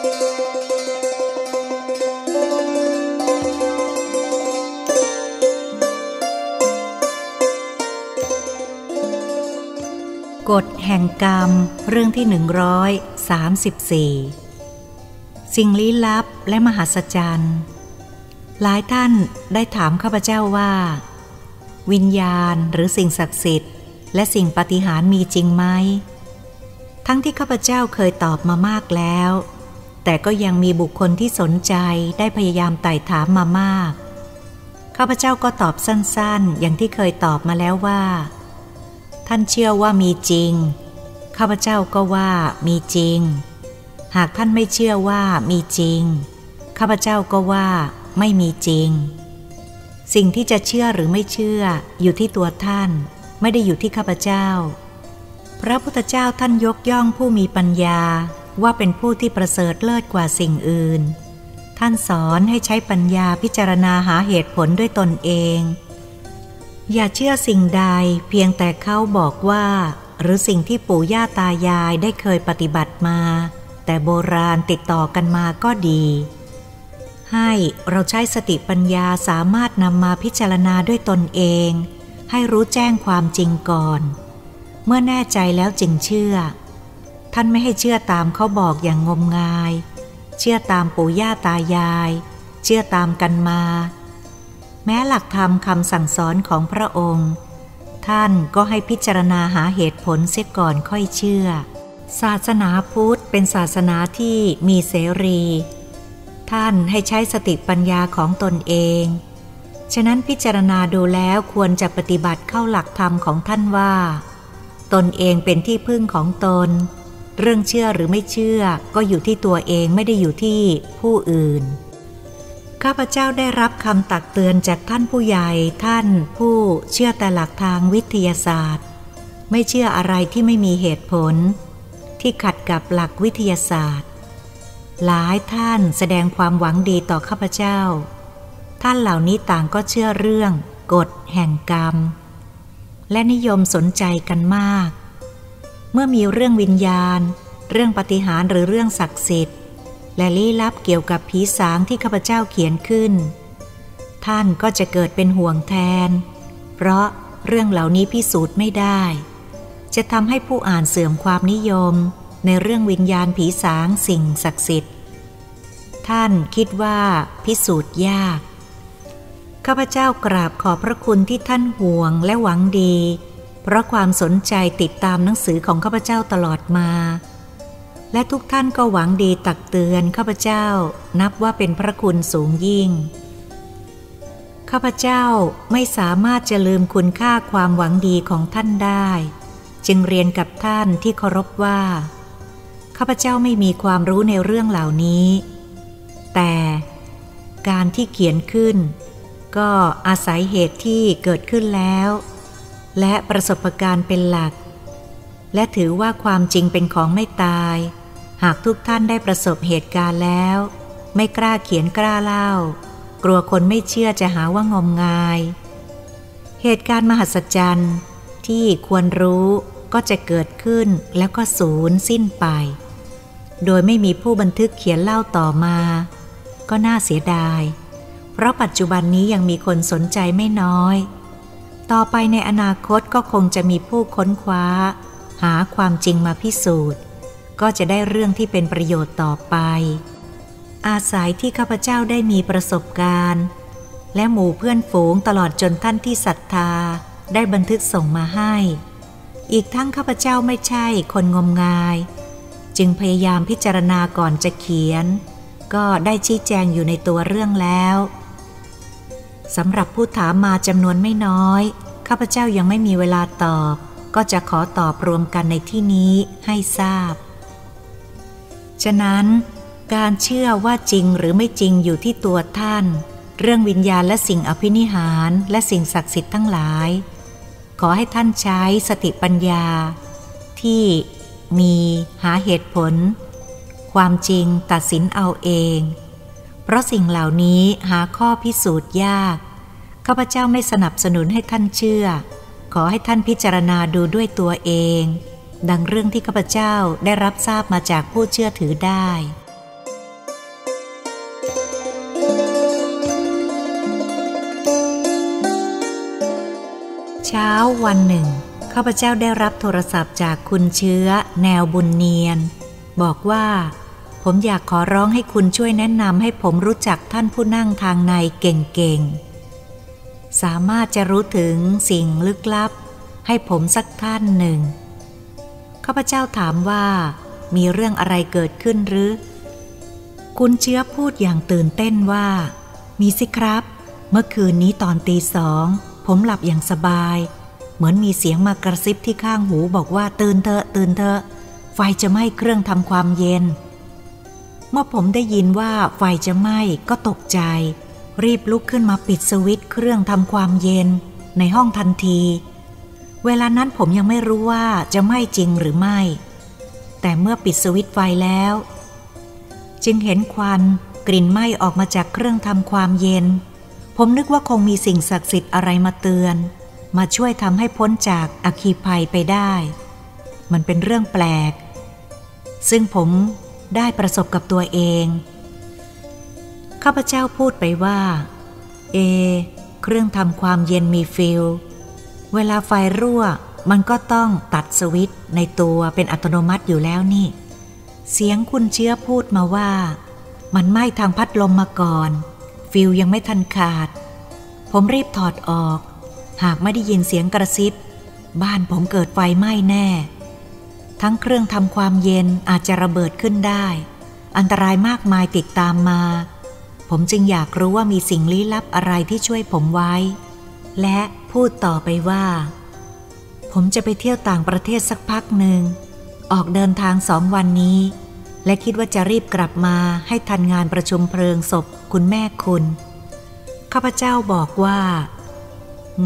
กฎแห่งกรรมเรื่องที่หนึ่งร้อยสามสิบสี่สิ่งลี้ลับและมหัศจรรย์ หลายท่านได้ถามข้าพเจ้าว่า วิญญาณหรือสิ่งศักดิ์สิทธิ์ และสิ่งปฏิหารมีจริงไหม ทั้งที่ข้าพเจ้าเคยตอบมามากแล้ว แต่ก็ยังมีบุคคลที่สนใจได้พยายามไต่ถามมามาก ข้าพเจ้าก็ตอบสั้นๆ อย่างที่เคยตอบมาแล้วว่า ท่านเชื่อว่ามีจริง ข้าพเจ้าก็ว่ามีจริง หากท่านไม่เชื่อว่ามีจริง ข้าพเจ้าก็ว่าไม่มีจริง สิ่งที่จะเชื่อหรือไม่เชื่ออยู่ที่ตัวท่าน ไม่ได้อยู่ที่ข้าพเจ้า พระพุทธเจ้าท่านยกย่องผู้มีปัญญา ว่าเป็นผู้ที่ประเสริฐเลิศกว่าสิ่งอื่น ท่านสอนให้ใช้ปัญญาพิจารณาหาเหตุผลด้วยตนเอง อย่าเชื่อสิ่งใดเพียงแต่เขาบอกว่า หรือสิ่งที่ปู่ย่าตายายได้เคยปฏิบัติมา แต่โบราณติดต่อกันมาก็ดี ให้เราใช้สติปัญญาสามารถนำมาพิจารณาด้วยตนเอง ให้รู้แจ้งความจริงก่อน เมื่อแน่ใจแล้วจึงเชื่อ ท่านไม่ให้เชื่อตามเขาบอกอย่างงมงาย เชื่อตามปู่ย่าตายาย เชื่อตามกันมา แม้หลักธรรมคำสั่งสอนของพระองค์ ท่านก็ให้พิจารณาหาเหตุผลเสียก่อนค่อยเชื่อ ศาสนาพุทธเป็นศาสนาที่มีเสรี ท่านให้ใช้สติปัญญาของตนเอง ฉะนั้นพิจารณาดูแล้วควรจะปฏิบัติเข้าหลักธรรมของท่านว่า ตนเองเป็นที่พึ่งของตน เรื่องเชื่อหรือไม่เชื่อก็อยู่ที่ตัวเองไม่ได้อยู่ที่ผู้อื่น ข้าพเจ้าได้รับคำตักเตือนจากท่านผู้ใหญ่ท่านผู้เชื่อแต่หลักทางวิทยาศาสตร์ ไม่เชื่ออะไรที่ไม่มีเหตุผล ที่ขัดกับหลักวิทยาศาสตร์ หลายท่านแสดงความหวังดีต่อข้าพเจ้า ท่านเหล่านี้ต่างก็เชื่อเรื่องกฎแห่งกรรม และนิยมสนใจกันมาก เมื่อมีเรื่องวิญญาณ เรื่องปฏิหารหรือเรื่องศักดิ์สิทธิ์ และลี้ลับเกี่ยวกับผีสางที่ข้าพเจ้าเขียนขึ้น ท่านก็จะเกิดเป็นห่วงแทน เพราะเรื่องเหล่านี้พิสูจน์ไม่ได้ จะทำให้ผู้อ่านเสื่อมความนิยมในเรื่องวิญญาณผีสางสิ่งศักดิ์สิทธิ์ ท่านคิดว่าพิสูจน์ยาก ข้าพเจ้ากราบขอบพระคุณที่ท่านห่วงและหวังดี เพราะความสนใจติดตามหนังสือของข้าพเจ้าตลอดมา และทุกท่านก็หวังดีตักเตือนข้าพเจ้านับว่าเป็นพระคุณสูงยิ่ง ข้าพเจ้าไม่สามารถจะลืมคุณค่าความหวังดีของท่านได้ จึงเรียนกับท่านที่เคารพว่า ข้าพเจ้าไม่มีความรู้ในเรื่องเหล่านี้ แต่การที่เขียนขึ้น ก็อาศัยเหตุที่เกิดขึ้นแล้ว และประสบการณ์เป็นหลัก และถือว่าความจริงเป็นของไม่ตาย หากทุกท่านได้ประสบเหตุการณ์แล้ว ไม่กล้าเขียนกล้าเล่า กลัวคนไม่เชื่อจะหาว่างมงาย เหตุการณ์มหัศจรรย์ที่ควรรู้ก็จะเกิดขึ้นแล้วก็สูญสิ้นไป โดยไม่มีผู้บันทึกเขียนเล่าต่อมา ก็น่าเสียดาย เพราะปัจจุบันนี้ยังมีคนสนใจไม่น้อย ต่อไปในอนาคตก็คงจะมีผู้ค้นคว้า หาความจริงมาพิสูจน์ ก็จะได้เรื่องที่เป็นประโยชน์ต่อไป อาศัยที่ข้าพเจ้าได้มีประสบการณ์ และหมู่เพื่อนฝูงตลอดจนท่านที่ศรัทธาได้บันทึกส่งมาให้ อีกทั้งข้าพเจ้าไม่ใช่คนงมงาย จึงพยายามพิจารณาก่อนจะเขียน ก็ได้ชี้แจงอยู่ในตัวเรื่องแล้ว สำหรับผู้ถามมาจำนวนไม่น้อย ข้าพเจ้ายังไม่มีเวลาตอบ ก็จะขอตอบรวมกันในที่นี้ให้ทราบ ฉะนั้น การเชื่อว่าจริงหรือไม่จริงอยู่ที่ตัวท่าน เรื่องวิญญาณและสิ่งอภินิหารและสิ่งศักดิ์สิทธิ์ทั้งหลาย ขอให้ท่านใช้สติปัญญา ที่มีหาเหตุผล ความจริงตัดสินเอาเอง พราะสิ่งเหล่านี้หาข้อพิสูจน์ยาก ข้าพเจ้าไม่สนับสนุนให้ท่านเชื่อ ขอให้ท่านพิจารณาดูด้วยตัวเอง ดังเรื่องที่ข้าพเจ้าได้รับทราบมาจากผู้เชื่อถือได้เช้าวันหนึ่งข้าพเจ้าได้รับโทรศัพท์จากคุณเชื้อแนวบุญเนียน บอกว่า ผมอยากขอร้องให้คุณช่วยแนะนำให้ผมรู้จักท่านผู้นั่งทางในเก่งๆ สามารถจะรู้ถึงสิ่งลึกลับ ให้ผมสักท่านหนึ่ง ข้าพเจ้าถามว่า มีเรื่องอะไรเกิดขึ้นหรือ คุณเชื้อพูดอย่างตื่นเต้นว่า มีสิครับ เมื่อคืนนี้ตอนตีสอง ผมหลับอย่างสบาย เหมือนมีเสียงมากระซิบที่ข้างหูบอกว่าตื่นเถอะตื่นเถอะ ไฟจะไหม้เครื่องทำความเย็น เมื่อผมได้ยินว่าไฟจะไหม้ก็ตกใจ รีบลุกขึ้นมาปิดสวิตช์เครื่องทำความเย็นในห้องทันที เวลานั้นผมยังไม่รู้ว่าจะไหม้จริงหรือไม่ แต่เมื่อปิดสวิตช์ไฟแล้ว จึงเห็นควันกลิ่นไหม้ออกมาจากเครื่องทำความเย็น ผมนึกว่าคงมีสิ่งศักดิ์สิทธิ์อะไรมาเตือน มาช่วยทำให้พ้นจากอคีภัยไปได้ มันเป็นเรื่องแปลก ซึ่งผม ได้ประสบกับตัวเอง ข้าพเจ้าพูดไปว่า เอ เครื่องทำความเย็นมีฟิวส์เวลาไฟรั่วมันก็ต้องตัดสวิตช์ในตัวเป็นอัตโนมัติอยู่แล้วนี่ เสียงคุณเชื้อพูดมาว่า มันไหม้ทางพัดลมมาก่อน ฟิวส์ยังไม่ทันขาด ผมรีบถอดออก หากไม่ได้ยินเสียงกระซิบ บ้านผมเกิดไฟไหม้แน่ ทั้งเครื่องทำความเย็นอาจจะระเบิดขึ้นได้ อันตรายมากมายติดตามมา ผมจึงอยากรู้ว่ามีสิ่งลี้ลับอะไรที่ช่วยผมไว้ และพูดต่อไปว่า ผมจะไปเที่ยวต่างประเทศสักพักหนึ่ง ออกเดินทางสองวันนี้ และคิดว่าจะรีบกลับมาให้ทันงานประชุมเพลิงศพคุณแม่คุณ ข้าพเจ้าบอกว่า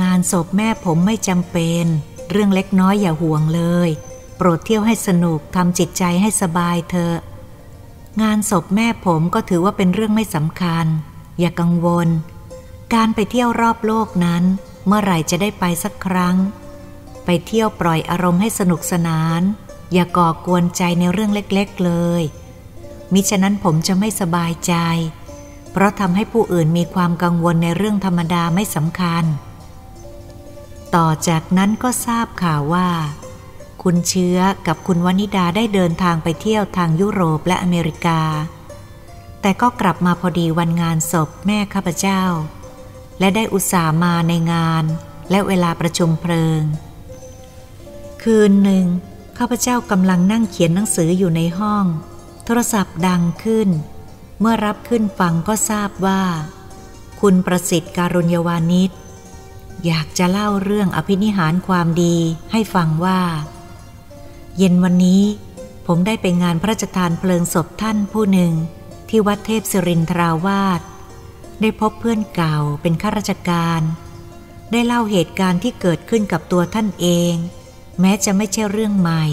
งานศพแม่ผมไม่จำเป็น เรื่องเล็กน้อยอย่าห่วงเลย โปรดเที่ยวให้สนุกทำจิตใจให้สบายเถอะ งานศพแม่ผมก็ถือว่าเป็นเรื่องไม่สำคัญ อย่ากังวล การไปเที่ยวรอบโลกนั้น เมื่อไหร่จะได้ไปสักครั้ง ไปเที่ยวปล่อยอารมณ์ให้สนุกสนาน อย่าก่อกวนใจในเรื่องเล็กๆเลย มิฉะนั้นผมจะไม่สบายใจ เพราะทำให้ผู้อื่นมีความกังวลในเรื่องธรรมดาไม่สำคัญ ต่อจากนั้นก็ทราบข่าวว่า คุณเชื้อกับคุณวนิดาได้เดินทางไปเที่ยวทางยุโรปและอเมริกา แต่ก็กลับมาพอดีวันงานศพแม่ข้าพเจ้า และได้อุตส่าห์มาในงานและเวลาประชุมเพลิง คืนหนึ่งข้าพเจ้ากำลังนั่งเขียนหนังสืออยู่ในห้อง โทรศัพท์ดังขึ้น เมื่อรับขึ้นฟังก็ทราบว่า คุณประสิทธิ์การุญยวานิชอยากจะเล่าเรื่องอภินิหารความดีให้ฟังว่า เย็นวันนี้ผมได้ไปงานพระราชทานเพลิงศพท่านผู้หนึ่ง ที่วัดเทพศิรินทราวาสได้พบเพื่อนเก่าเป็นข้าราชการ ได้เล่าเหตุการณ์ที่เกิดขึ้นกับตัวท่านเอง แม้จะไม่ใช่เรื่องใหม่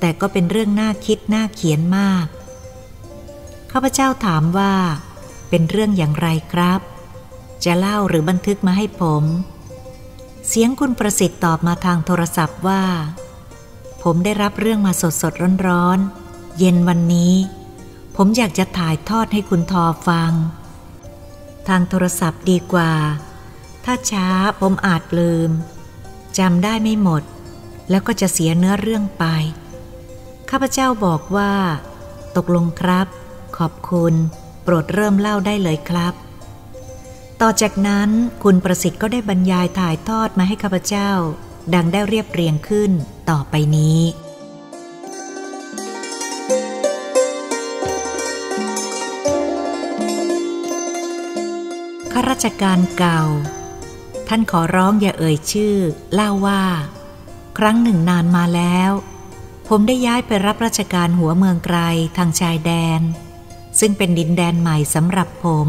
แต่ก็เป็นเรื่องน่าคิดน่าเขียนมากข้าพเจ้าถามว่า เป็นเรื่องอย่างไรครับ จะเล่าหรือบันทึกมาให้ผม เสียงคุณประสิทธิ์ตอบมาทางโทรศัพท์ว่า ผมได้รับเรื่องมาสดสดร้อนร้อนเย็นวันนี้ ผมอยากจะถ่ายทอดให้คุณทอฟัง ทางโทรศัพท์ดีกว่า ถ้าช้าผมอาจลืมจำได้ไม่หมด แล้วก็จะเสียเนื้อเรื่องไป ข้าพเจ้าบอกว่า ตกลงครับ ขอบคุณ โปรดเริ่มเล่าได้เลยครับ ต่อจากนั้นคุณประสิทธิ์ก็ได้บรรยายถ่ายทอดมาให้ข้าพเจ้า ดังได้เรียบเรียงขึ้นต่อไปนี้ข้าราชการเก่า ท่านขอร้องอย่าเอ่ยชื่อ เล่าว่า ครั้งหนึ่งนานมาแล้ว ผมได้ย้ายไปรับราชการหัวเมืองไกลทางชายแดน ซึ่งเป็นดินแดนใหม่สำหรับผม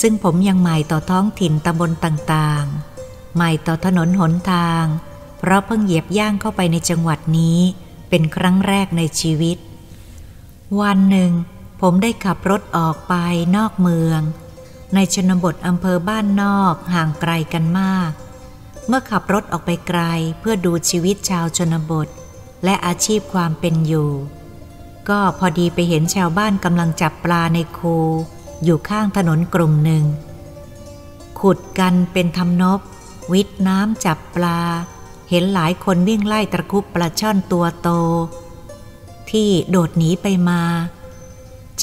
ซึ่งผมยังใหม่ต่อท้องถิ่นตำบลต่างๆ ใหม่ต่อถนนหนทาง เพราะเพิ่งเหยียบย่างเข้าไปในจังหวัดนี้เป็นครั้งแรกในชีวิต วันหนึ่ง ผมได้ขับรถออกไปนอกเมือง ในชนบทอำเภอบ้านนอกห่างไกลกันมาก เมื่อขับรถออกไปไกลเพื่อดูชีวิตชาวชนบท และอาชีพความเป็นอยู่ ก็พอดีไปเห็นชาวบ้านกำลังจับปลาในคูอยู่ข้างถนนกลุ่มหนึ่ง ขุดกันเป็นทำนบ วิทน้ำจับปลา เห็นหลายคนวิ่งไล่ตะคุบปลาช่อนตัวโต ที่โดดหนีไปมา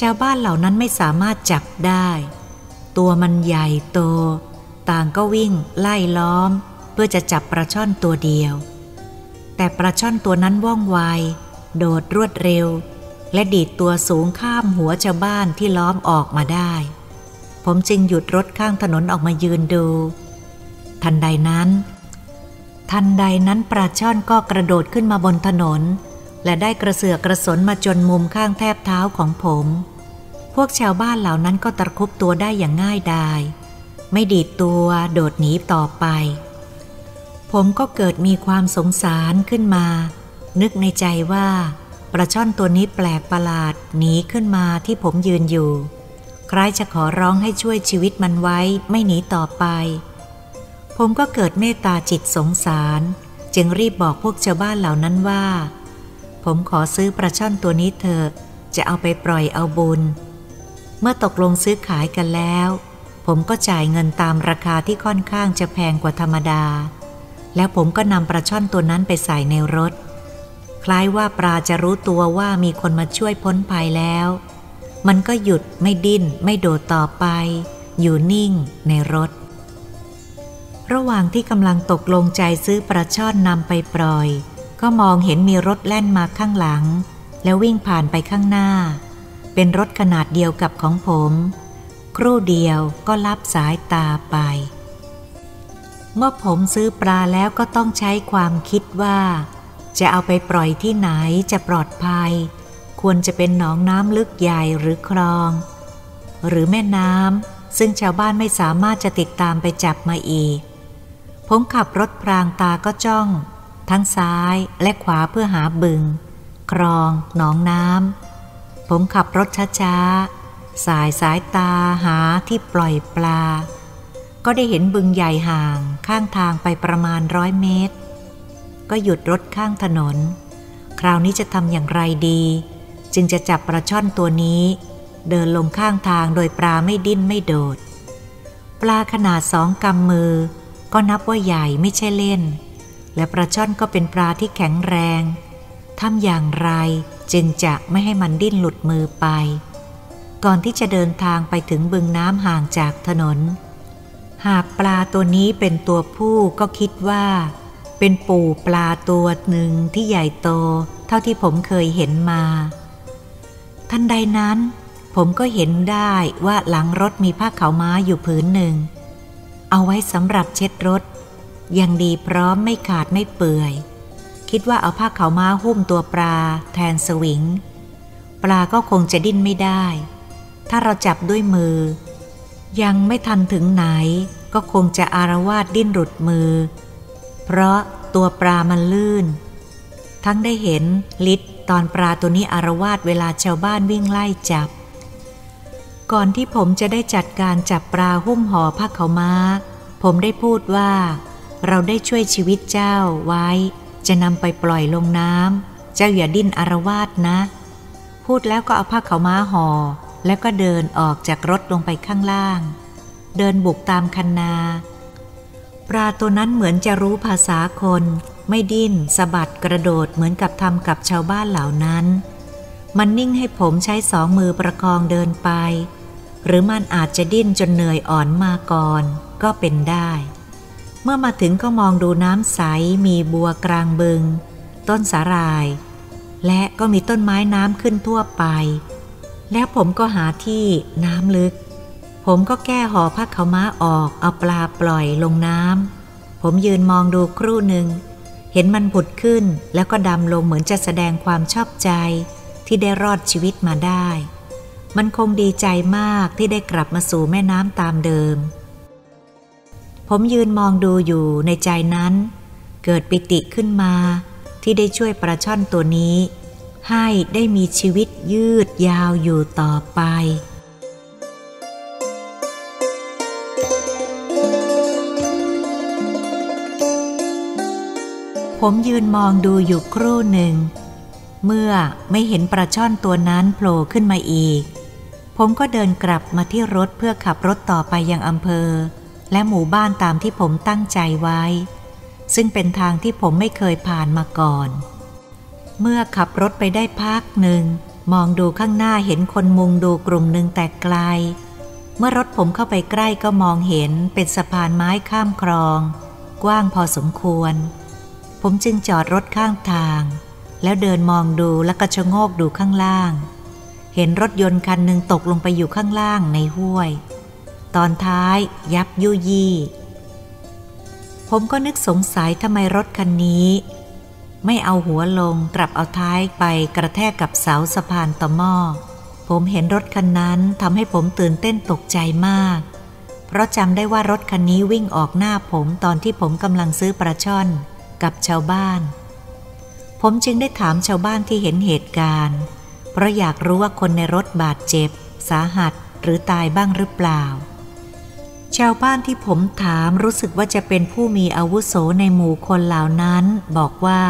ชาวบ้านเหล่านั้นไม่สามารถจับได้ ตัวมันใหญ่โต ต่างก็วิ่งไล่ล้อม เพื่อจะจับปลาช่อนตัวเดียว แต่ปลาช่อนตัวนั้นว่องไว โดดรวดเร็ว และดีดตัวสูงข้ามหัวชาวบ้านที่ล้อมออกมาได้ ผมจึงหยุดรถข้างถนนออกมายืนดู ทันใดนั้น ทันใดนั้นปลาช่อนก็กระโดดขึ้นมาบนถนน และได้กระเสือกกระสนมาจนมุมข้างแทบเท้าของผม พวกชาวบ้านเหล่านั้นก็ตะคุบตัวได้อย่างง่ายดาย ไม่ดีดตัวโดดหนีต่อไป ผมก็เกิดมีความสงสารขึ้นมา นึกในใจว่าปลาช่อนตัวนี้แปลกประหลาดหนีขึ้นมาที่ผมยืนอยู่ใครจะขอร้องให้ช่วยชีวิตมันไว้ไม่หนีต่อไป ผมก็เกิดเมตตาจิตสงสาร จึงรีบบอกพวกชาวบ้านเหล่านั้นว่า ผมขอซื้อปลาช่อนตัวนี้เถอะจะเอาไปปล่อยเอาบุญ เมื่อตกลงซื้อขายกันแล้ว ผมก็จ่ายเงินตามราคาที่ค่อนข้างจะแพงกว่าธรรมดา แล้วผมก็นำปลาช่อนตัวนั้นไปใส่ในรถ คล้ายว่าปลาจะรู้ตัวว่ามีคนมาช่วยพ้นภัยแล้ว มันก็หยุดไม่ดิ้นไม่โดดต่อไป อยู่นิ่งในรถ ระหว่างที่กำลังตกลงใจซื้อปลาช่อนนำไปปล่อย ก็มองเห็นมีรถแล่นมาข้างหลัง แล้ววิ่งผ่านไปข้างหน้า เป็นรถขนาดเดียวกับของผม ครู่เดียวก็ลับสายตาไป เมื่อผมซื้อปลาแล้วก็ต้องใช้ความคิดว่า จะเอาไปปล่อยที่ไหนจะปลอดภัย ควรจะเป็นหนองน้ำลึกใหญ่หรือคลอง หรือแม่น้ำซึ่งชาวบ้านไม่สามารถจะติดตามไปจับมาอีก ผมขับรถพรางตาก็จ้อง ทั้งซ้ายและขวาเพื่อหาบึง คลอง หนองน้ำ ผมขับรถช้าๆ สายสายตาหาที่ปล่อยปลา ก็ได้เห็นบึงใหญ่ห่างข้างทางไปประมาณร้อยเมตร ก็หยุดรถข้างถนน คราวนี้จะทำอย่างไรดี จึงจะจับปลาช่อนตัวนี้ เดินลงข้างทางโดยปลาไม่ดิ้นไม่โดด ปลาขนาดสองกำมือ ก็นับว่าใหญ่ไม่ใช่เล่น และปลาช่อนก็เป็นปลาที่แข็งแรงทำอย่างไรจึงจะไม่ให้มันดิ้นหลุดมือไป ก่อนที่จะเดินทางไปถึงบึงน้ำห่างจากถนน หากปลาตัวนี้เป็นตัวผู้ก็คิดว่า เป็นปู่ปลาตัวหนึ่งที่ใหญ่โต เท่าที่ผมเคยเห็นมา ทันใดนั้น ผมก็เห็นได้ว่าหลังรถมีผ้าขาวม้าอยู่ผืนหนึ่ง เอาไว้สำหรับเช็ดรถ ยังดีพร้อมไม่ขาดไม่เปื่อย คิดว่าเอาผ้าขาวม้าหุ้มตัวปลา แทนสวิง ปลาก็คงจะดิ้นไม่ได้ ถ้าเราจับด้วยมือ ยังไม่ทันถึงไหน ก็คงจะอารวาดดิ้นหลุดมือ เพราะตัวปลามันลื่น ทั้งได้เห็นลิศตอนปลาตัวนี้อารวาดเวลาชาวบ้านวิ่งไล่จับ ก่อนที่ผมจะได้จัดการจับปลาหุ้มห่อผ้าเขาวม้า ผมได้พูดว่า เราได้ช่วยชีวิตเจ้าไว้ จะนำไปปล่อยลงน้ำเจ้าอย่าดิ้นอารวาดนะ พูดแล้วก็เอาผ้าเขาวม้าห่อ แล้วก็เดินออกจากรถลงไปข้างล่าง เดินบุกตามคันนา ปลาตัวนั้นเหมือนจะรู้ภาษาคน ไม่ดิ้นสะบัดกระโดดเหมือนกับทำกับชาวบ้านเหล่านั้นมันนิ่งให้ผมใช้สองมือประคองเดินไป หรือมันอาจจะดิ้นจนเหนื่อยอ่อนมาก่อนก็เป็นได้ เมื่อมาถึงก็มองดูน้ำใสมีบัวกลางบึง ต้นสาหร่าย และก็มีต้นไม้น้ำขึ้นทั่วไป แล้วผมก็หาที่น้ำลึก ผมก็แก้ห่อผ้าขาวม้าออกเอาปลาปล่อยลงน้ำผมยืนมองดูครู่หนึ่ง เห็นมันผุดขึ้นแล้วก็ดำลงเหมือนจะแสดงความชอบใจที่ได้รอดชีวิตมาได้ มันคงดีใจมากที่ได้กลับมาสู่แม่น้ำตามเดิม ผมยืนมองดูอยู่ในใจนั้น เกิดปิติขึ้นมาที่ได้ช่วยปลาช่อนตัวนี้ ให้ได้มีชีวิตยืดยาวอยู่ต่อไปผมยืนมองดูอยู่ครู่หนึ่ง เมื่อไม่เห็นปลาช่อนตัวนั้นโผล่ขึ้นมาอีก ผมก็เดินกลับมาที่รถเพื่อขับรถต่อไปยังอำเภอ และหมู่บ้านตามที่ผมตั้งใจไว้ ซึ่งเป็นทางที่ผมไม่เคยผ่านมาก่อน เมื่อขับรถไปได้พักหนึ่ง มองดูข้างหน้าเห็นคนมุงดูกลุ่มหนึ่งแต่ไกล เมื่อรถผมเข้าไปใกล้ก็มองเห็นเป็นสะพานไม้ข้ามคลอง กว้างพอสมควร ผมจึงจอดรถข้างทาง แล้วเดินมองดูแล้วก็ชะโงกดูข้างล่าง เห็นรถยนต์คันหนึ่งตกลงไปอยู่ข้างล่างในห้วย ตอนท้ายยับยุยี่ ผมก็นึกสงสัยทำไมรถคันนี้ ไม่เอาหัวลงกลับเอาท้ายไปกระแทกกับเสาสะพานต่อหม้อ ผมเห็นรถคันนั้นทำให้ผมตื่นเต้นตกใจมาก เพราะจำได้ว่ารถคันนี้วิ่งออกหน้าผมตอนที่ผมกำลังซื้อปลาช่อนกับชาวบ้าน ผมจึงได้ถามชาวบ้านที่เห็นเหตุการณ์ เพราะอยากรู้ว่าคนในรถบาดเจ็บ สาหัสหรือตายบ้างหรือเปล่า ชาวบ้านที่ผมถามรู้สึกว่าจะเป็นผู้มีอาวุโสในหมู่คนเหล่านั้น บอกว่า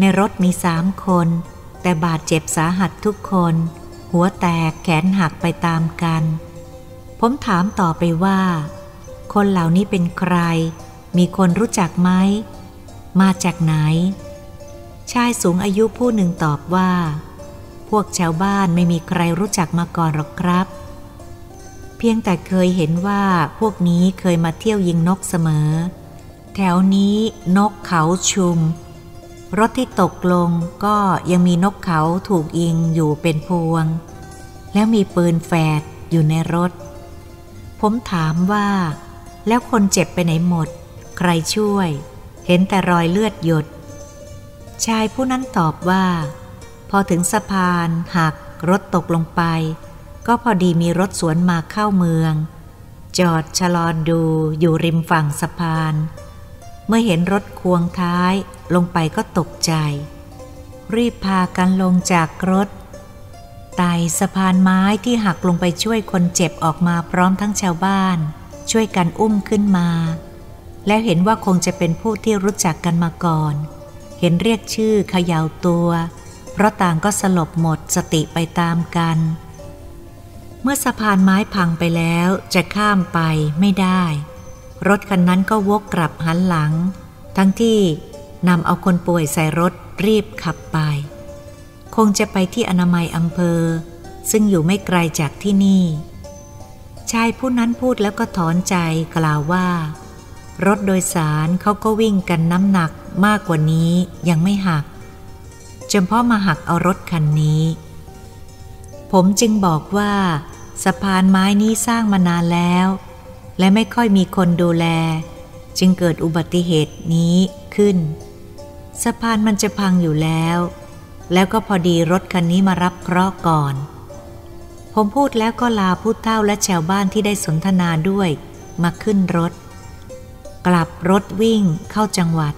ในรถมีสามคน แต่บาดเจ็บสาหัสทุกคน หัวแตกแขนหักไปตามกัน ผมถามต่อไปว่า คนเหล่านี้เป็นใคร มีคนรู้จักไหมมาจากไหน ชายสูงอายุผู้หนึ่งตอบว่า พวกชาวบ้านไม่มีใครรู้จักมาก่อนหรอกครับ เพียงแต่เคยเห็นว่าพวกนี้เคยมาเที่ยวยิงนกเสมอ แถวนี้นกเขาชุม รถที่ตกลงก็ยังมีนกเขาถูกยิงอยู่เป็นพวง แล้วมีปืนแฝดอยู่ในรถ ผมถามว่า แล้วคนเจ็บไปไหนหมด ใครช่วย เห็นแต่รอยเลือดหยด ชายผู้นั้นตอบว่า พอถึงสะพานหักรถตกลงไป ก็พอดีมีรถสวนมาเข้าเมือง จอดชะลอดูอยู่ริมฝั่งสะพาน เมื่อเห็นรถควงท้ายลงไปก็ตกใจ รีบพากันลงจากรถไต่สะพานไม้ที่หักลงไปช่วยคนเจ็บออกมาพร้อมทั้งชาวบ้าน ช่วยกันอุ้มขึ้นมา แล้วเห็นว่าคงจะเป็นผู้ที่รู้จักกันมาก่อน เห็นเรียกชื่อเขย่าตัว เพราะต่างก็สลบหมดสติไปตามกัน เมื่อสะพานไม้พังไปแล้วจะข้ามไปไม่ได้ รถคันนั้นก็วกกลับหันหลัง ทั้งที่นำเอาคนป่วยใส่รถรีบขับไป คงจะไปที่อนามัยอำเภอ ซึ่งอยู่ไม่ไกลจากที่นี่ ชายผู้นั้นพูดแล้วก็ถอนใจกล่าวว่า รถโดยสารเขาก็วิ่งกันน้ำหนักมากกว่านี้ยังไม่หัก จนพ่อมาหักเอารถคันนี้ ผมจึงบอกว่า สะพานไม้นี้สร้างมานานแล้ว และไม่ค่อยมีคนดูแล จึงเกิดอุบัติเหตุนี้ขึ้น สะพานมันจะพังอยู่แล้ว แล้วก็พอดีรถคันนี้มารับเคราะห์ก่อน ผมพูดแล้วก็ลาผู้เฒ่าและชาวบ้านที่ได้สนทนาด้วยมาขึ้นรถ กลับรถวิ่งเข้าจังหวัด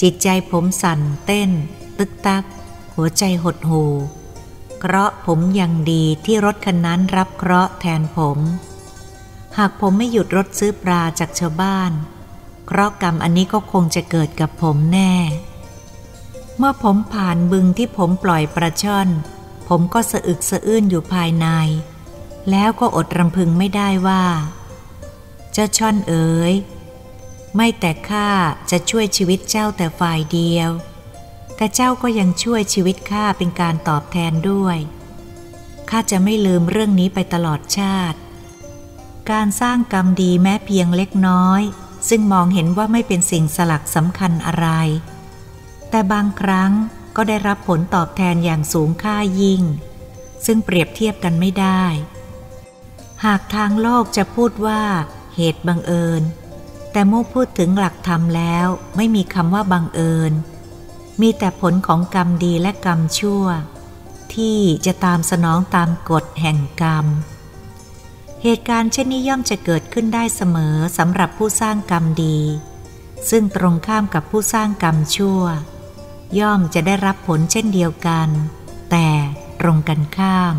จิตใจผมสั่นเต้น ตึกตัก หัวใจหดหูเคราะผมยังดีที่รถคันนั้นรับเคราะห์แทนผม หากผมไม่หยุดรถซื้อปลาจากชาวบ้านเคราะห์กรรมอันนี้ก็คงจะเกิดกับผมแน่ เมื่อผมผ่านบึงที่ผมปล่อยปลาช่อน ผมก็สะอึกสะอื้นอยู่ภายใน แล้วก็อดรำพึงไม่ได้ว่า เจ้าช่อนเอ๋ยไม่แต่ข้าจะช่วยชีวิตเจ้าแต่ฝ่ายเดียว แต่เจ้าก็ยังช่วยชีวิตข้าเป็นการตอบแทนด้วยข้าจะไม่ลืมเรื่องนี้ไปตลอดชาติ การสร้างกรรมดีแม้เพียงเล็กน้อย ซึ่งมองเห็นว่าไม่เป็นสิ่งสลักสำคัญอะไร แต่บางครั้งก็ได้รับผลตอบแทนอย่างสูงค่ายิ่ง ซึ่งเปรียบเทียบกันไม่ได้ หากทางโลกจะพูดว่าเหตุบังเอิญ แต่เมื่อพูดถึงหลักธรรมแล้วไม่มีคำว่าบังเอิญ มีแต่ผลของกรรมดีและกรรมชั่ว ที่จะตามสนองตามกฎแห่งกรรม เหตุการณ์เช่นนี้ย่อมจะเกิดขึ้นได้เสมอสำหรับผู้สร้างกรรมดี ซึ่งตรงข้ามกับผู้สร้างกรรมชั่ว ย่อมจะได้รับผลเช่นเดียวกัน แต่ตรงกันข้าม